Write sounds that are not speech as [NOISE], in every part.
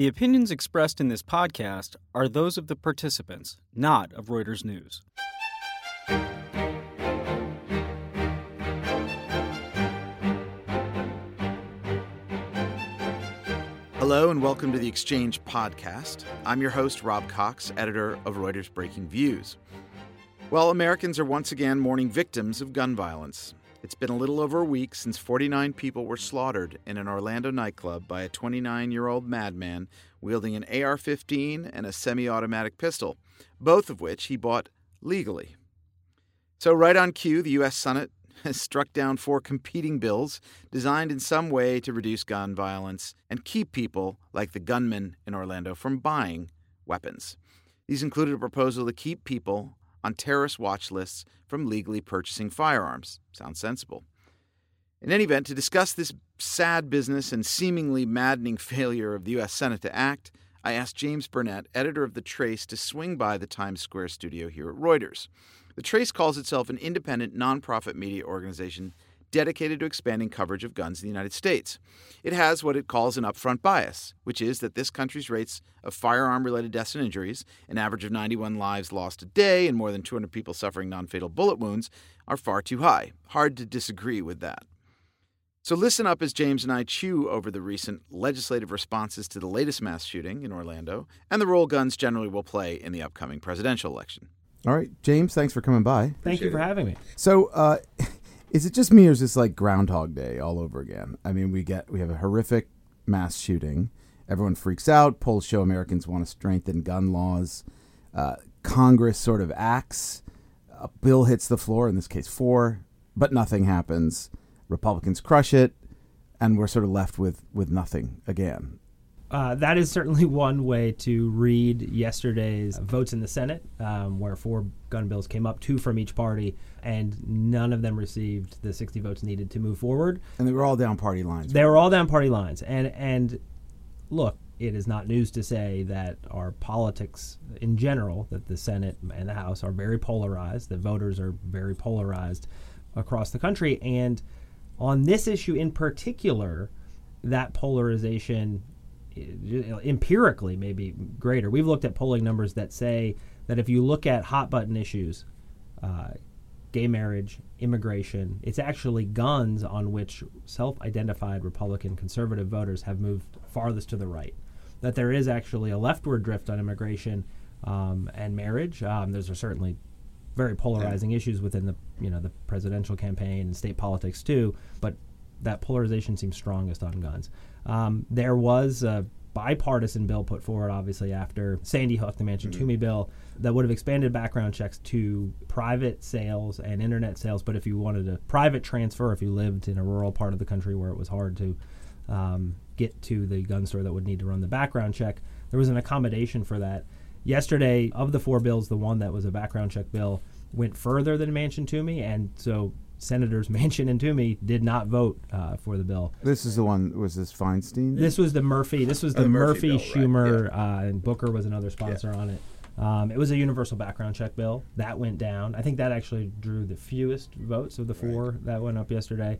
The opinions expressed in this podcast are those of the participants, not of Reuters News. Hello and welcome to the Exchange Podcast. I'm your host, Rob Cox, editor of Reuters Breakingviews. Well, Americans are once again mourning victims of gun violence. It's been a little over a week since 49 people were slaughtered in an Orlando nightclub by a 29 year old madman wielding an AR 15 and a semi automatic pistol, both of which he bought legally. So, right on cue, the U.S. Senate [LAUGHS] has struck down four competing bills designed in some way to reduce gun violence and keep people like the gunman in Orlando from buying weapons. These included a proposal to keep people on terrorist watch lists from legally purchasing firearms. Sounds sensible. In any event, to discuss this sad business and seemingly maddening [LAUGHS] failure of the U.S. Senate to act, I asked James Burnett, editor of The Trace, to swing by the Times Square studio here at Reuters. The Trace calls itself an independent, nonprofit media organization dedicated to expanding coverage of guns in the United States. It has what it calls an upfront bias, which is that this country's rates of firearm related deaths and injuries, an average of 91 lives lost a day and more than 200 people suffering non fatal bullet wounds, are far too high. Hard to disagree with that. So listen up as James and I chew over the recent legislative responses to the latest mass shooting in Orlando and the role guns generally will play in the upcoming presidential election. All right, James, thanks for coming by. Thank you for having me. So, uh, [LAUGHS] is it just me or is this like Groundhog Day all over again? I mean, we get we have a horrific mass shooting. Everyone freaks out. Polls show Americans want to strengthen gun laws. Uh, Congress sort of acts. A bill hits the floor. In this case, four, but nothing happens. Republicans crush it, and we're sort of left with with nothing again. Uh, that is certainly [LAUGHS] one way to read yesterday's votes in the Senate, um, where four gun bills came up, two from each party, and none of them received the 60 votes needed to move forward. And they were all down party lines. They were all down party lines. And and look, it is not news to say that our politics in general, that the Senate and the House are very polarized, that voters are very polarized across the country, and on this issue in particular, that polarization empirically maybe greater. We've looked at polling numbers that say that if you look at hot button issues, uh, gay marriage, immigration, it's actually guns on which self identified Republican conservative voters have moved farthest to the right. That there is actually a leftward drift on immigration um, and marriage. Um, those are certainly very polarizing yeah. issues within the you know the presidential campaign and state politics too. But that polarization seems strongest on guns. Um, there was a bipartisan bill put forward, obviously, after Sandy Hook, the Manchin Toomey mm-hmm. bill, that would have expanded background checks to private sales and internet sales. But if you wanted a private transfer, if you lived in a rural part of the country where it was hard to um, get to the gun store that would need to run the background check, there was an accommodation for that. Yesterday, of the four bills, the one that was a background check bill went further than Manchin Toomey, and so Senators [LAUGHS] Manchin and Toomey did not vote uh, for the bill. This is the one. Was this Feinstein? This was the Murphy. This was oh, the, the, Murphy, Murphy bill, Schumer right, yeah. uh, and Booker was another sponsor yeah. on it. Um, it was a universal background check bill that went down. I think that actually drew the fewest votes of the four right. that went up yesterday.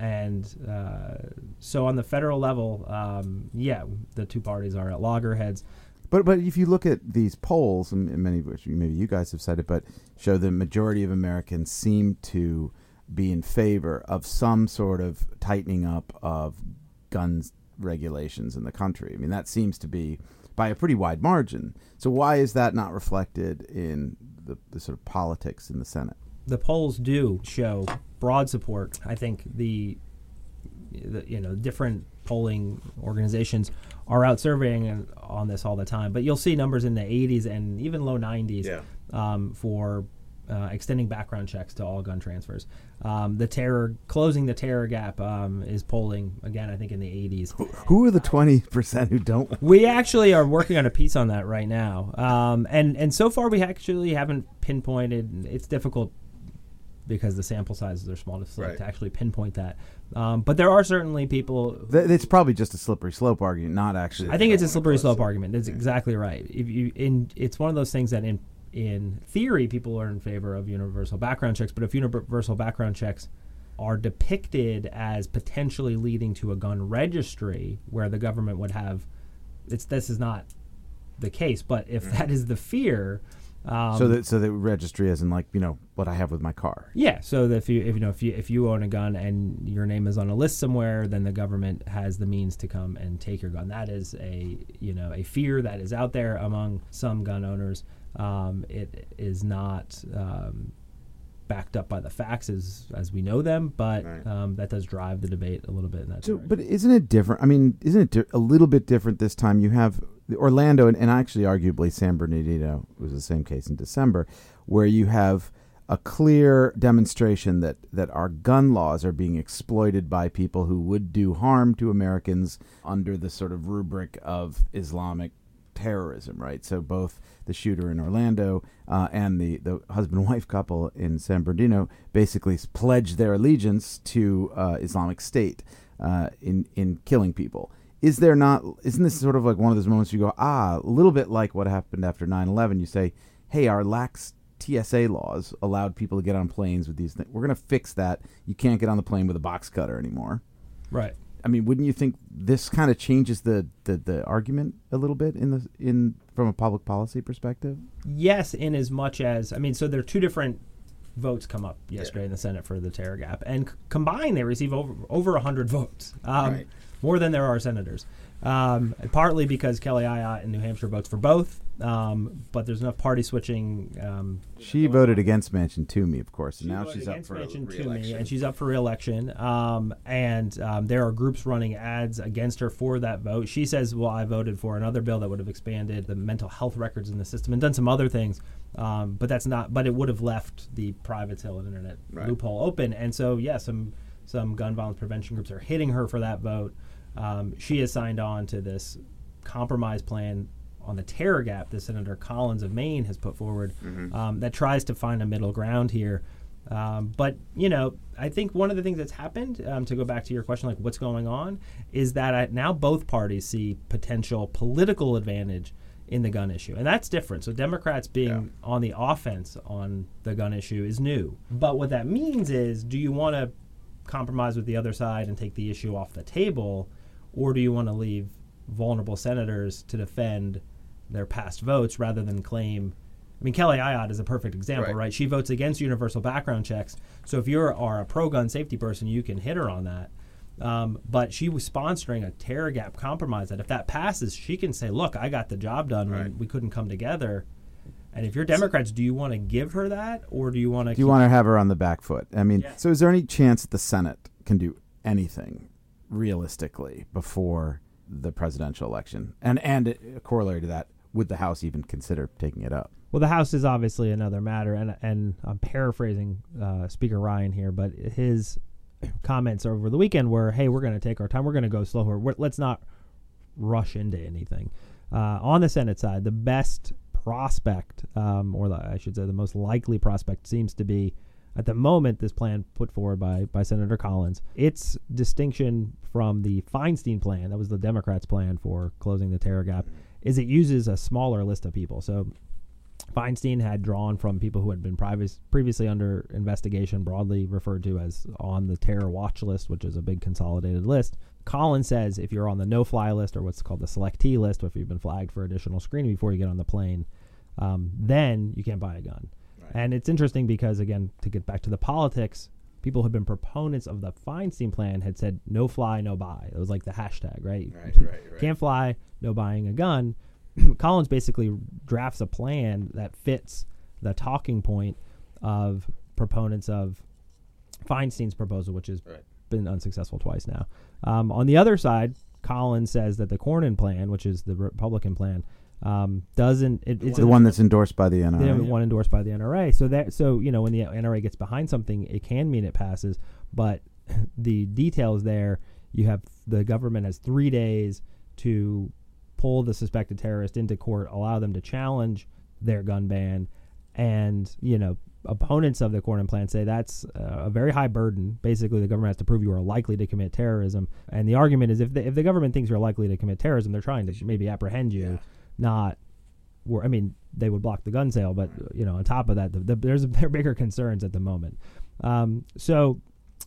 And uh, so on the federal level, um, yeah, the two parties are at loggerheads. But but if you look at these polls, and many of which maybe you guys have cited, but show the majority of Americans seem to be in favor of some sort of tightening up of guns regulations in the country. I mean, that seems to be by a pretty wide margin. So why is that not reflected in the, the sort of politics in the Senate? The polls do show broad support. I think the, the you know different polling organizations are out surveying on this all the time, but you'll see numbers in the 80s and even low 90s yeah. um, for uh, extending background checks to all gun transfers. Um, the terror closing the terror gap um, is polling again. I think in the 80s. Who, who are the 20 percent who don't? We actually are working on a piece on that right now, um, and and so far we actually haven't pinpointed. It's difficult because the sample sizes are small to, right. to actually pinpoint that. Um, but there are certainly people. Th- it's probably just a slippery slope argument, not actually. I think it's a slippery slope argument. That's exactly right. If you in, it's one of those things that in in theory, people are in favor of universal background checks, but if universal background checks are depicted as potentially leading to a gun registry where the government would have it's this is not the case. But if that is the fear, um, so that so the registry isn't like you know what I have with my car. yeah, so that if you if you know if you if you own a gun and your name is on a list somewhere, then the government has the means to come and take your gun. That is a you know a fear that is out there among some gun owners. Um, it is not um, backed up by the facts as as we know them, but Right. um, that does drive the debate a little bit in that So, direction. but isn't it different? I mean, isn't it di- a little bit different this time? You have Orlando, and, and actually, arguably, San Bernardino was the same case in December, where you have a clear demonstration that that our gun laws are being exploited by people who would do harm to Americans under the sort of rubric of Islamic terrorism, right? So both the shooter in Orlando uh, and the, the husband wife couple in San Bernardino basically pledged their allegiance to uh, Islamic State uh, in in killing people. Is there not? Isn't this sort of like one of those moments you go, ah, a little bit like what happened after 9-11? You say, hey, our lax TSA laws allowed people to get on planes with these things. We're going to fix that. You can't get on the plane with a box cutter anymore. right. I mean, wouldn't you think this kind of changes the, the, the argument a little bit in the in from a public policy perspective? Yes, in as much as I mean, so there are two different votes come up yesterday in the Senate for the terror gap, and c- combined they receive over over hundred votes, um, Right. more than there are senators. Um, partly because Kelly Ayotte in New Hampshire votes for both, um, but there's enough party switching. Um, She voted against Manchin Toomey, of course, and she now she's up for Manchin Toomey, re-election. and she's up for reelection. Um, and um, there are groups running ads against her for that vote. She says, "Well, I voted for another bill that would have expanded the mental health records in the system and done some other things, um, but that's not. But it would have left the private sale and internet Right. loophole open. And so, yeah, some some gun violence prevention groups are hitting her for that vote. Um, she has signed on to this compromise plan on the terror gap that Senator Collins of Maine has put forward um, that tries to find a middle ground here. Um, but you know, I think one of the things that's happened um, to go back to your question, like what's going on, is that I, now both parties see potential political advantage in the gun issue, and that's different. So Democrats being on the offense on the gun issue is new, but what that means is, do you want to compromise with the other side and take the issue off the table, or do you want to leave vulnerable senators to defend their past votes rather than claim? I mean, Kelly Ayotte is a perfect example, Right. right? She votes against universal background checks. So if you are a pro-gun safety person, you can hit her on that. Um, but she was sponsoring a terror gap compromise that if that passes, she can say, "Look, I got the job done Right. when we couldn't come together." And if you're Democrats, do you want to give her that, or do you want to? Do you want to have her on the back foot? I mean, Yeah. so is there any chance that the Senate can do anything realistically before the presidential election? And and a corollary to that, would the House even consider taking it up? Well, the House is obviously another matter, and and I'm paraphrasing uh, Speaker Ryan here, but his comments over the weekend were, "Hey, we're going to take our time. We're going to go slower. We're, let's not rush into anything." Uh, on the Senate side, the best prospect, um, or the, I should say, the most likely prospect, seems to be at the moment this plan put forward by by Senator Collins. Its distinction from the Feinstein plan, that was the Democrats' plan for closing the terror gap, is it uses a smaller list of people. So Feinstein had drawn from people who had been privis- previously under investigation, broadly referred to as on the terror watch list, which is a big consolidated list. Collins says if you're on the no fly list or what's called the selectee list, if you've been flagged for additional screening before you get on the plane, um, then you can't buy a gun. And it's interesting because, again, to get back to the politics, people who have been proponents of the Feinstein plan had said no fly, no buy. It was like the hashtag, right? Right, right, right. Can't fly, no buying a gun. [CLEARS THROAT] Collins basically drafts a plan that fits the talking point of proponents of Feinstein's proposal, which has Right. been unsuccessful twice now. Um, on the other side, Collins says that the Cornyn plan, which is the Republican plan, um, doesn't. It, it's the a- one that's endorsed by the NRA. they haven't one endorsed by the NRA. So that so you know when the NRA gets behind something, it can mean it passes. But [LAUGHS] the details there, you have the government has three days to pull the suspected terrorist into court, allow them to challenge their gun ban, and you know opponents of the Cornyn plan say that's uh, a very high burden. Basically, the government has to prove you are likely to commit terrorism, and the argument is if the, if the government thinks you're likely to commit terrorism, they're trying to maybe apprehend you, not I mean they would block the gun sale, but you know on top of that, the, the, there's [LAUGHS] there bigger concerns at the moment. Um, so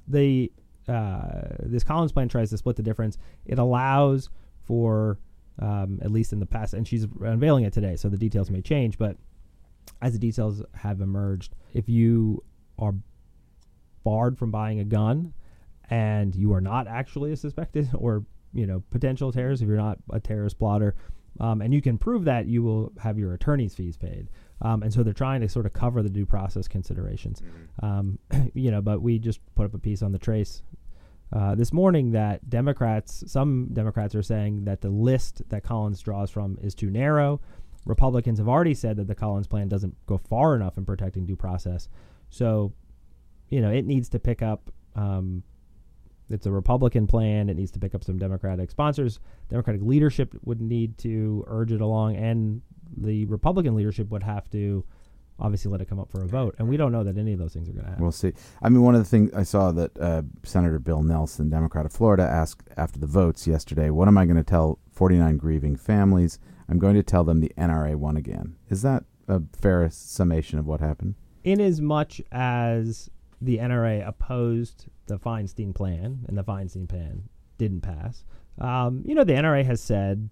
the uh, this Collins plan tries to split the difference. It allows for um, at least in the past, and she's unveiling it today, so the details may change. But as the details have emerged, if you are barred from buying a gun and you are not actually a suspected [LAUGHS] or you know potential terrorist, if you're not a terrorist plotter, um, and you can prove that, you will have your attorney's fees paid. Um, and so they're trying to sort of cover the due process considerations. Um, [CLEARS THROAT] you know, but we just put up a piece on the trace uh, this morning that Democrats, some Democrats are saying that the list that Collins draws from is too narrow. Republicans have already said that the Collins plan doesn't go far enough in protecting due process. So, you know, it needs to pick up. Um, it's a Republican plan. It needs to pick up some Democratic sponsors. Democratic leadership would need to urge it along, and the Republican leadership would have to obviously let it come up for a vote. And we don't know that any of those things are going to happen. We'll see. I mean, one of the things I saw that uh, Senator Bill Nelson, Democrat of Florida, asked after the votes yesterday, "What am I going to tell 49 grieving families? I'm going to tell them the NRA won again." Is that a fair summation of what happened? in as much as the NRA opposed the Feinstein plan and the Feinstein plan didn't pass, um, you know, the NRA has said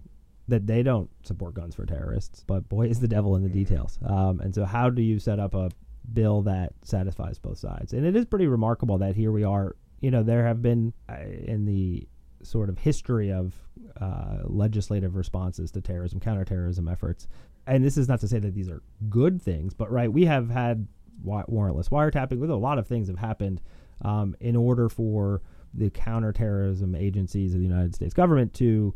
that they don't support guns for terrorists, but boy, is the devil in the details. Um, and so, how do you set up a bill that satisfies both sides? And it is pretty remarkable that here we are. You know, there have been uh, in the sort of history of uh, legislative responses to terrorism, counterterrorism efforts. And this is not to say that these are good things, but right, we have had wa- warrantless wiretapping. With a lot of things have happened um, in order for the counterterrorism agencies of the United States government to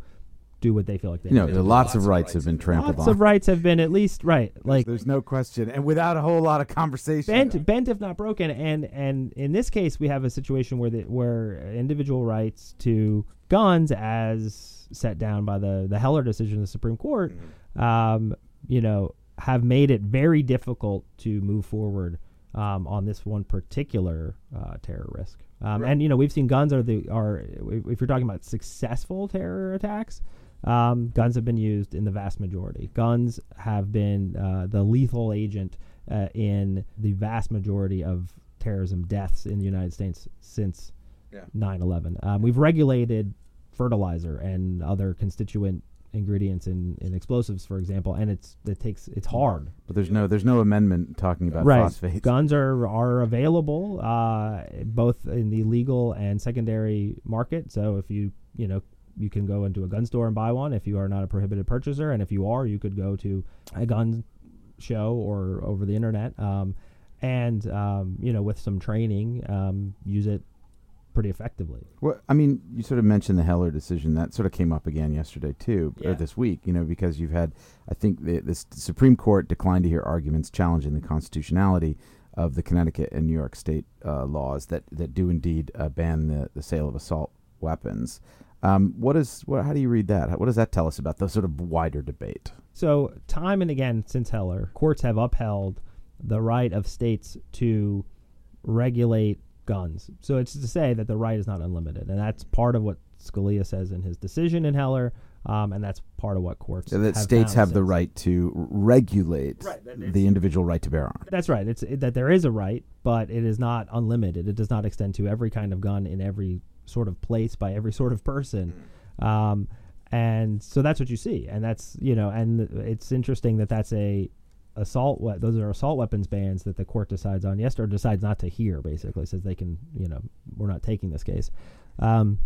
do what they feel like they You know, need there to are lots of rights have been trampled Lots on. Lots of rights have been at least right, like There's no question, and without a whole lot of conversation. bent, bent if not broken. And and in this case, we have a situation where the, where individual rights to guns, as set down by the the Heller decision of the Supreme Court, um, you know, have made it very difficult to move forward um, on this one particular uh, terror risk. Um, And you know, we've seen guns are the are if you're talking about successful terror attacks. Um, guns have been used in the vast majority. Guns have been uh, the lethal agent uh, in the vast majority of terrorism deaths in the United States since 9/11. Um, we've regulated fertilizer and other constituent ingredients in, in explosives, for example, and it's it takes it's hard. but there's no there's no amendment talking about Right, phosphates. guns are are available uh, both in the legal and secondary market. So if you you know you can go into a gun store and buy one if you are not a prohibited purchaser, and if you are, you could go to a gun show or over the internet, um, and um, you know with some training, um, use it pretty effectively. Well, I mean, you sort of mentioned the Heller decision that sort of came up again yesterday too, Yeah. or this week. You know, because you've had, I think, the, the Supreme Court declined to hear arguments challenging the constitutionality of the Connecticut and New York State uh, laws that that do indeed uh, ban the, the sale of assault weapons. Um, what is what? How do you read that? What does that tell us about the sort of wider debate? So, time and again since Heller, courts have upheld the right of states to regulate guns. So, it's to say that the right is not unlimited. And that's part of what Scalia says in his decision in Heller. Um, and that's part of what courts that have states found have the right to regulate Right, the individual right to bear arms. That's right. It's it, that there is a right, but it is not unlimited. It does not extend to every kind of gun in every sort of place by every [LAUGHS] sort of person. Um, and so that's what you see, and that's you know, and it's interesting that that's a assault. We- those are assault weapons bans that the court decides on. Yes, or decides not to hear. Basically, says they can. You know, we're not taking this case. Um,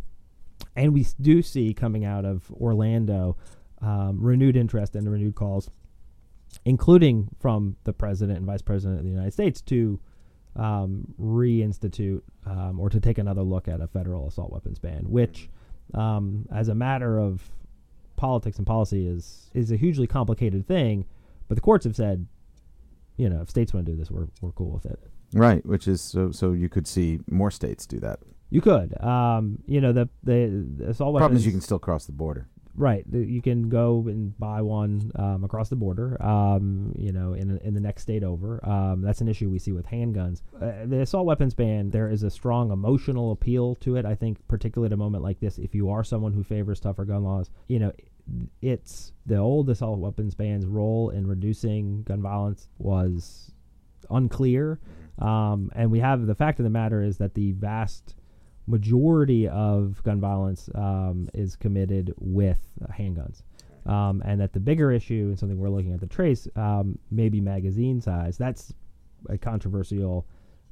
and we do see coming out of Orlando um, renewed interest and renewed calls including from the president and vice president of the United States, to um, reinstitute um, or to take another look at a federal assault weapons ban, which, um, as a matter of politics and policy, is is a hugely complicated thing. But the courts have said, you know, if states want to do this, we're we're cool with it. Right, which is so. So you could see more states do that. You could, um, you know, the the, the assault weapons. Problem is, you can still cross the border. Right, the- you can go and buy one um, across the border. Um, you know, in in the next state over. Um, that's an issue we see with handguns. Uh, the assault weapons ban. There is a strong emotional appeal to it. I think, particularly at a moment like this, if you are someone who favors tougher gun laws, you know, it's the old assault weapons ban's role in reducing gun violence was unclear. Um, and we have the fact of the matter is that the vast majority of gun violence um, is committed with handguns. Um, and that the bigger issue and something we're looking at the trace, um, maybe magazine size. That's a controversial.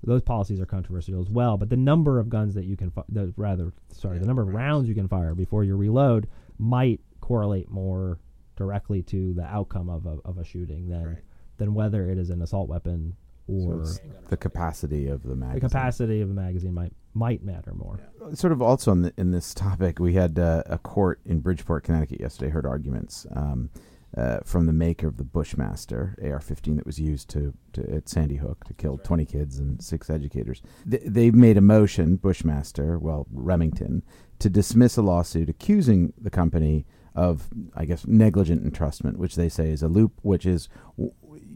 Those policies are controversial as well. But the number of guns that you can, fi- the, rather, sorry, the number of rounds you can fire before you reload might correlate more directly to the outcome of a, of a shooting than than whether it is an assault weapon or it's the capacity of the magazine. the capacity of the magazine might might matter more. sort of also in, the, in this topic, we had uh, a court in Bridgeport, Connecticut yesterday heard arguments um, uh, from the maker of the Bushmaster AR-15 that was used to, to at Sandy Hook to kill 20 kids and six educators. Th- they made a motion, Bushmaster, well Remington, to dismiss a lawsuit accusing the company of, I guess, negligent entrustment, which they say is a loop, which is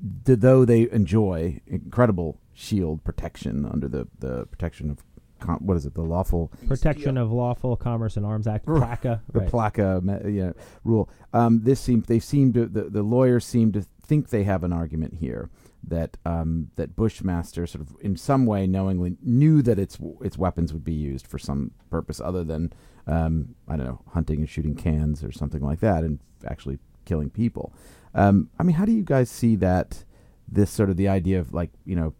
though they enjoy incredible shield protection under the, the protection of con- what is it the lawful Protection of Lawful Commerce and Arms Act, PLACA, the right. placa me- you know, rule. Um, this seemed they seem to the, the lawyers seemed to think they have an argument here that um, that Bushmaster sort of in some way knowingly knew that its its weapons would be used for some purpose other than um, I don't know hunting and shooting cans or something like that and actually killing people. Um, I mean, how do you guys see that? This sort of the idea of like you know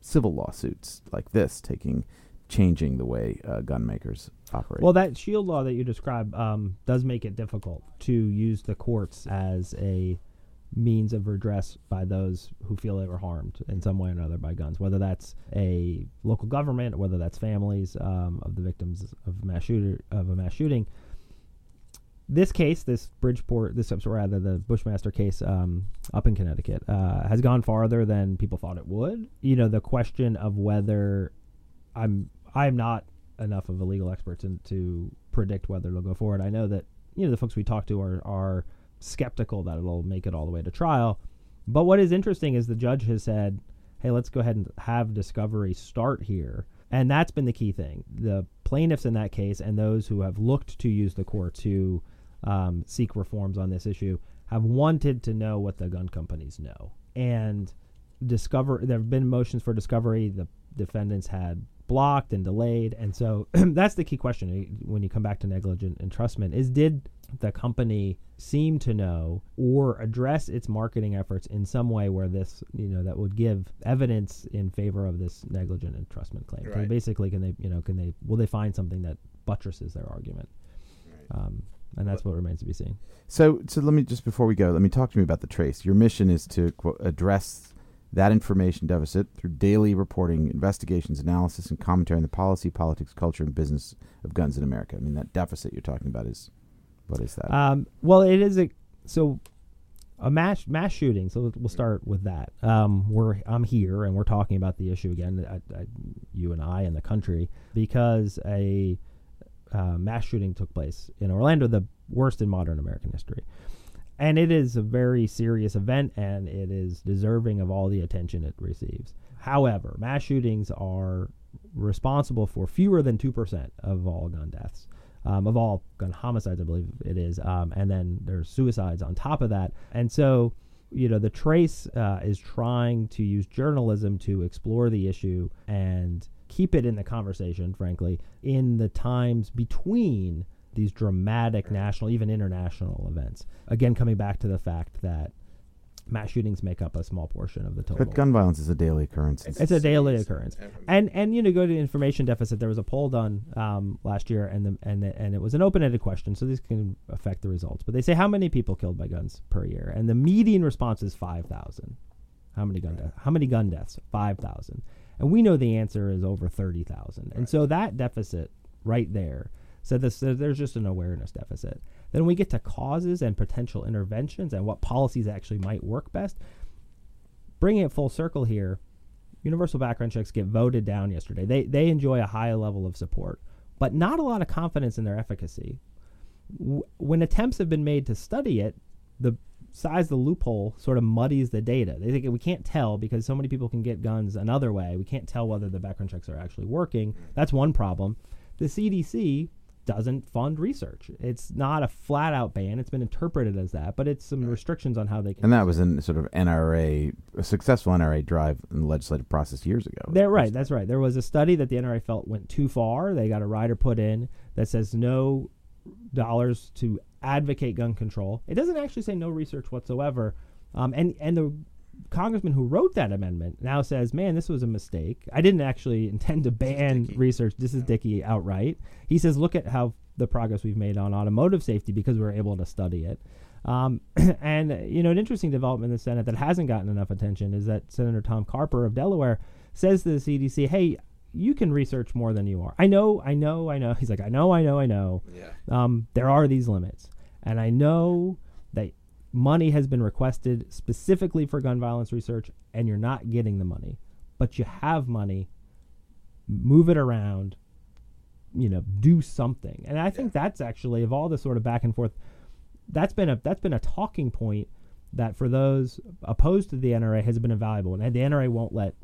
civil lawsuits like this taking changing the way uh, gun makers operate. Well, that shield law that you describe um, does make it difficult to use the courts as a means of redress by those who feel they were harmed in some way or another by guns, whether that's a local government, whether that's families um, of the victims of mass shooter of a mass shooting. This case, this Bridgeport, this rather the Bushmaster case um, up in Connecticut, uh, has gone farther than people thought it would. You know, the question of whether I'm I'm not enough of a legal expert to, to predict whether it'll go forward. I know that you know the folks we talk to are are skeptical that it'll make it all the way to trial. But what is interesting is the judge has said, "Hey, let's go ahead and have discovery start here." And that's been the key thing. The plaintiffs in that case and those who have looked to use the court to um, seek reforms on this issue have wanted to know what the gun companies know. And discover there have been motions for discovery. The defendants had blocked and delayed, and so [CLEARS THROAT] that's the key question eh, when you come back to negligent entrustment: is did the company seem to know or address its marketing efforts in some way where this, you know, that would give evidence in favor of this negligent entrustment claim? So basically, can they, you know, can they, will they find something that buttresses their argument? Um, and that's what remains to be seen. So, so let me just before we go, let me talk to me about the trace. Your mission is to quote, address that information deficit through daily reporting, investigations, analysis, and commentary on the policy, politics, culture, and business of guns in America. I mean, that deficit you're talking about is what is that? Um, well, it is a so a mass mass shooting. So we'll start with that. Um, we're I'm here and we're talking about the issue again. I, I, you and I and the country because a uh, mass shooting took place in Orlando, the worst in modern American history. And it is a very serious event and it is deserving of all the attention it receives. However, mass shootings are responsible for fewer than 2% of all gun deaths, um, of all gun homicides, I believe it is. Um, and then there's suicides on top of that. And so, you know, the Trace uh, is trying to use journalism to explore the issue and keep it in the conversation, frankly, in the times between these dramatic national, even international events. Again, coming back to the fact that mass shootings make up a small portion of the total. but gun violence is a daily occurrence. It's a daily occurrence, and and you know go to the information deficit. There was a poll done um, last year, and the, and the, and it was an open-ended question, so this can affect the results. But they say how many people killed by guns per year, and the median response is five thousand. How many gun deaths? How many gun deaths? Five thousand, and we know the answer is over thirty thousand. And so that deficit right there said this. so There's just an awareness deficit. Then we get to causes and potential interventions and what policies actually might work best. Bringing it full circle here, universal background checks get voted down yesterday. They they enjoy a high level of support, but not a lot of confidence in their efficacy. When attempts have been made to study it, the size of the loophole sort of muddies the data. They think we can't tell because so many people can get guns another way. We can't tell whether the background checks are actually working. That's one problem. The CDC doesn't fund research. It's not a flat out ban. It's been interpreted as that, but it's some restrictions on how they can. and that was in sort of NRA, a successful NRA drive in the legislative process years ago. They're right. That's right. There was a study that the NRA felt went too far. They got a rider put in that says no dollars to advocate gun control. It doesn't actually say no research whatsoever. Um, and and the congressman who wrote that amendment now says, "Man, this was a mistake. I didn't actually [LAUGHS] intend to ban research. This is Dickey outright." He says, "Look at how the progress we've made on automotive safety because we were able to study it." Um, [CLEARS THROAT] and you know, an interesting development in the Senate that hasn't gotten enough attention is that Senator Tom Carper of Delaware says to the CDC, "Hey, you can research more than you are. I know, I know, I know." He's like, "I know, I know, I know. Yeah. Um, there are these limits, and I know that money has been requested specifically for gun violence research, and you're not getting the money, but you have money. Move it around." You know, do something, and I think that's actually of all the sort of back and forth that's been a that's been a talking point that for those opposed to the NRA has been invaluable, and the NRA won't let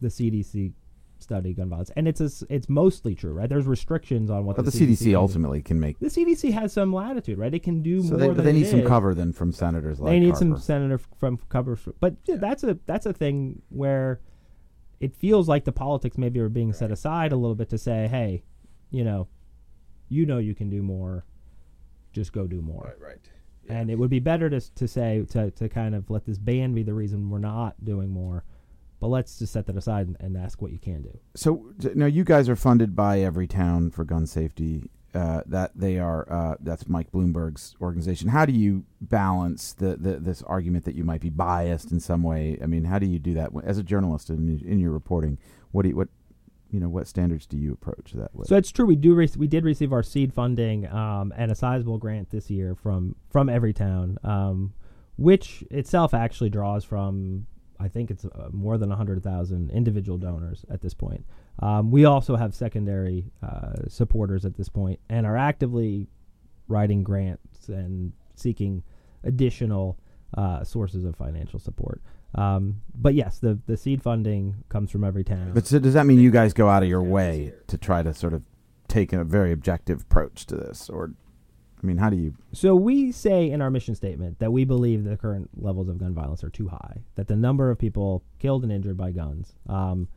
the CDC study gun violence, and it's a it's mostly true, right? There's restrictions on what But the, CDC, CDC do. ultimately can make. The CDC has some latitude, right? It can do So more. they, they need some is. cover then from senators like They need some senator from cover, but yeah, that's a that's a thing where it feels like the politics maybe are being set aside a little bit to say, hey, you know, you know you can do more, just go do more. right. Right. And it would be better to, to say to, to kind of let this ban be the reason we're not doing more, but let's just set that aside and, and ask what you can do. So now you guys are funded by Everytown for gun safety. Uh, that they are. Uh, that's Mike Bloomberg's organization. How do you balance the, the this argument that you might be biased in some way? I mean, how do you do that as a journalist in, in your reporting? What do you, what you know? What standards do you approach that with? So it's true. We do re- we did receive our seed funding um, and a sizable grant this year from from Everytown, um, which itself actually draws from I think it's uh, more than hundred thousand individual donors at this point. Um, we also have secondary uh, supporters at this point and are actively writing grants and seeking additional uh, sources of financial support. Um, but yes, the the seed funding comes from Everytown. but so does that mean you guys go out of your way to try to sort of take a very objective approach to this, or I mean, how do you? So we say in our mission statement that we believe the current levels of gun violence are too high. That the number of people killed and injured by guns, um,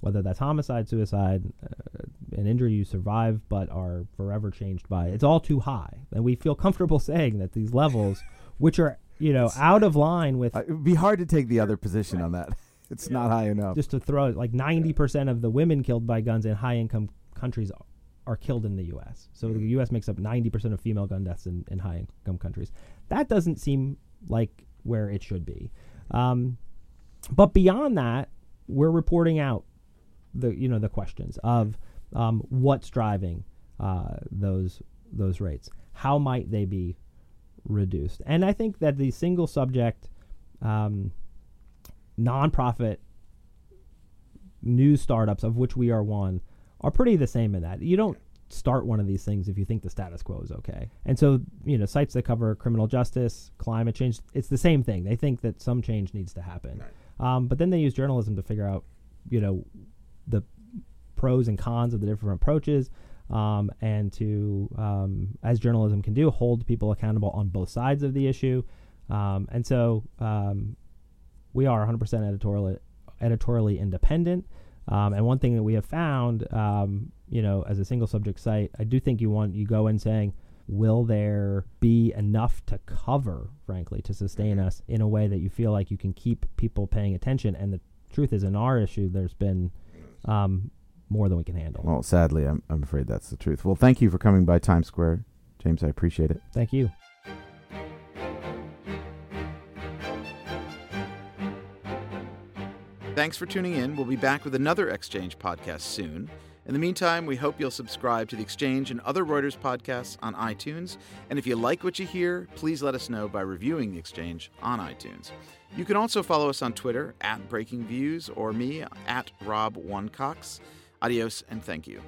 whether that's homicide, suicide, uh, an injury you survive but are forever changed by, it's all too high. And we feel comfortable [LAUGHS] saying that these levels, which are you know out of line with Uh, it would be hard to take the other position on that. [LAUGHS] It's not high enough. just to throw it, like 90% of the women killed by guns in high income countries are, killed in the U.S. So the U.S. makes up 90% of female gun deaths in, in high income countries. That doesn't seem like where it should be. Um, but beyond that, we're reporting out the you know the questions of um, what's driving uh, those those rates. How might they be reduced? And I think that the single subject um, nonprofit news startups, of which we are one, are pretty the same in that. You don't start one of these things if you think the status quo is okay. And so, you know, sites that cover criminal justice, climate change, it's the same thing. They think that some change needs to happen. Um, but then they use journalism to figure out, you know, the pros and cons of the different approaches. Um, and to, um, as journalism can do, hold people accountable on both sides of the issue. Um, and so um, we are 100% editorially, editorially independent. Um, and one thing that we have found, um, you know, as a single subject site, I do think you want you go in saying, will there be enough to cover, frankly, to sustain us in a way that you feel like you can keep people paying attention? And the truth is, in our issue, there's been um, more than we can handle. Well, sadly, I'm, I'm afraid that's the truth. Well, thank you for coming by Times Square, James. I appreciate it. Thank you. Thanks for tuning in. We'll be back with another Exchange podcast soon. In the meantime, we hope you'll subscribe to the Exchange and other Reuters podcasts on iTunes. And if you like what you hear, please let us know by reviewing the Exchange on iTunes. You can also follow us on Twitter at Breakingviews or me at Rob Onecox. Adios and thank you.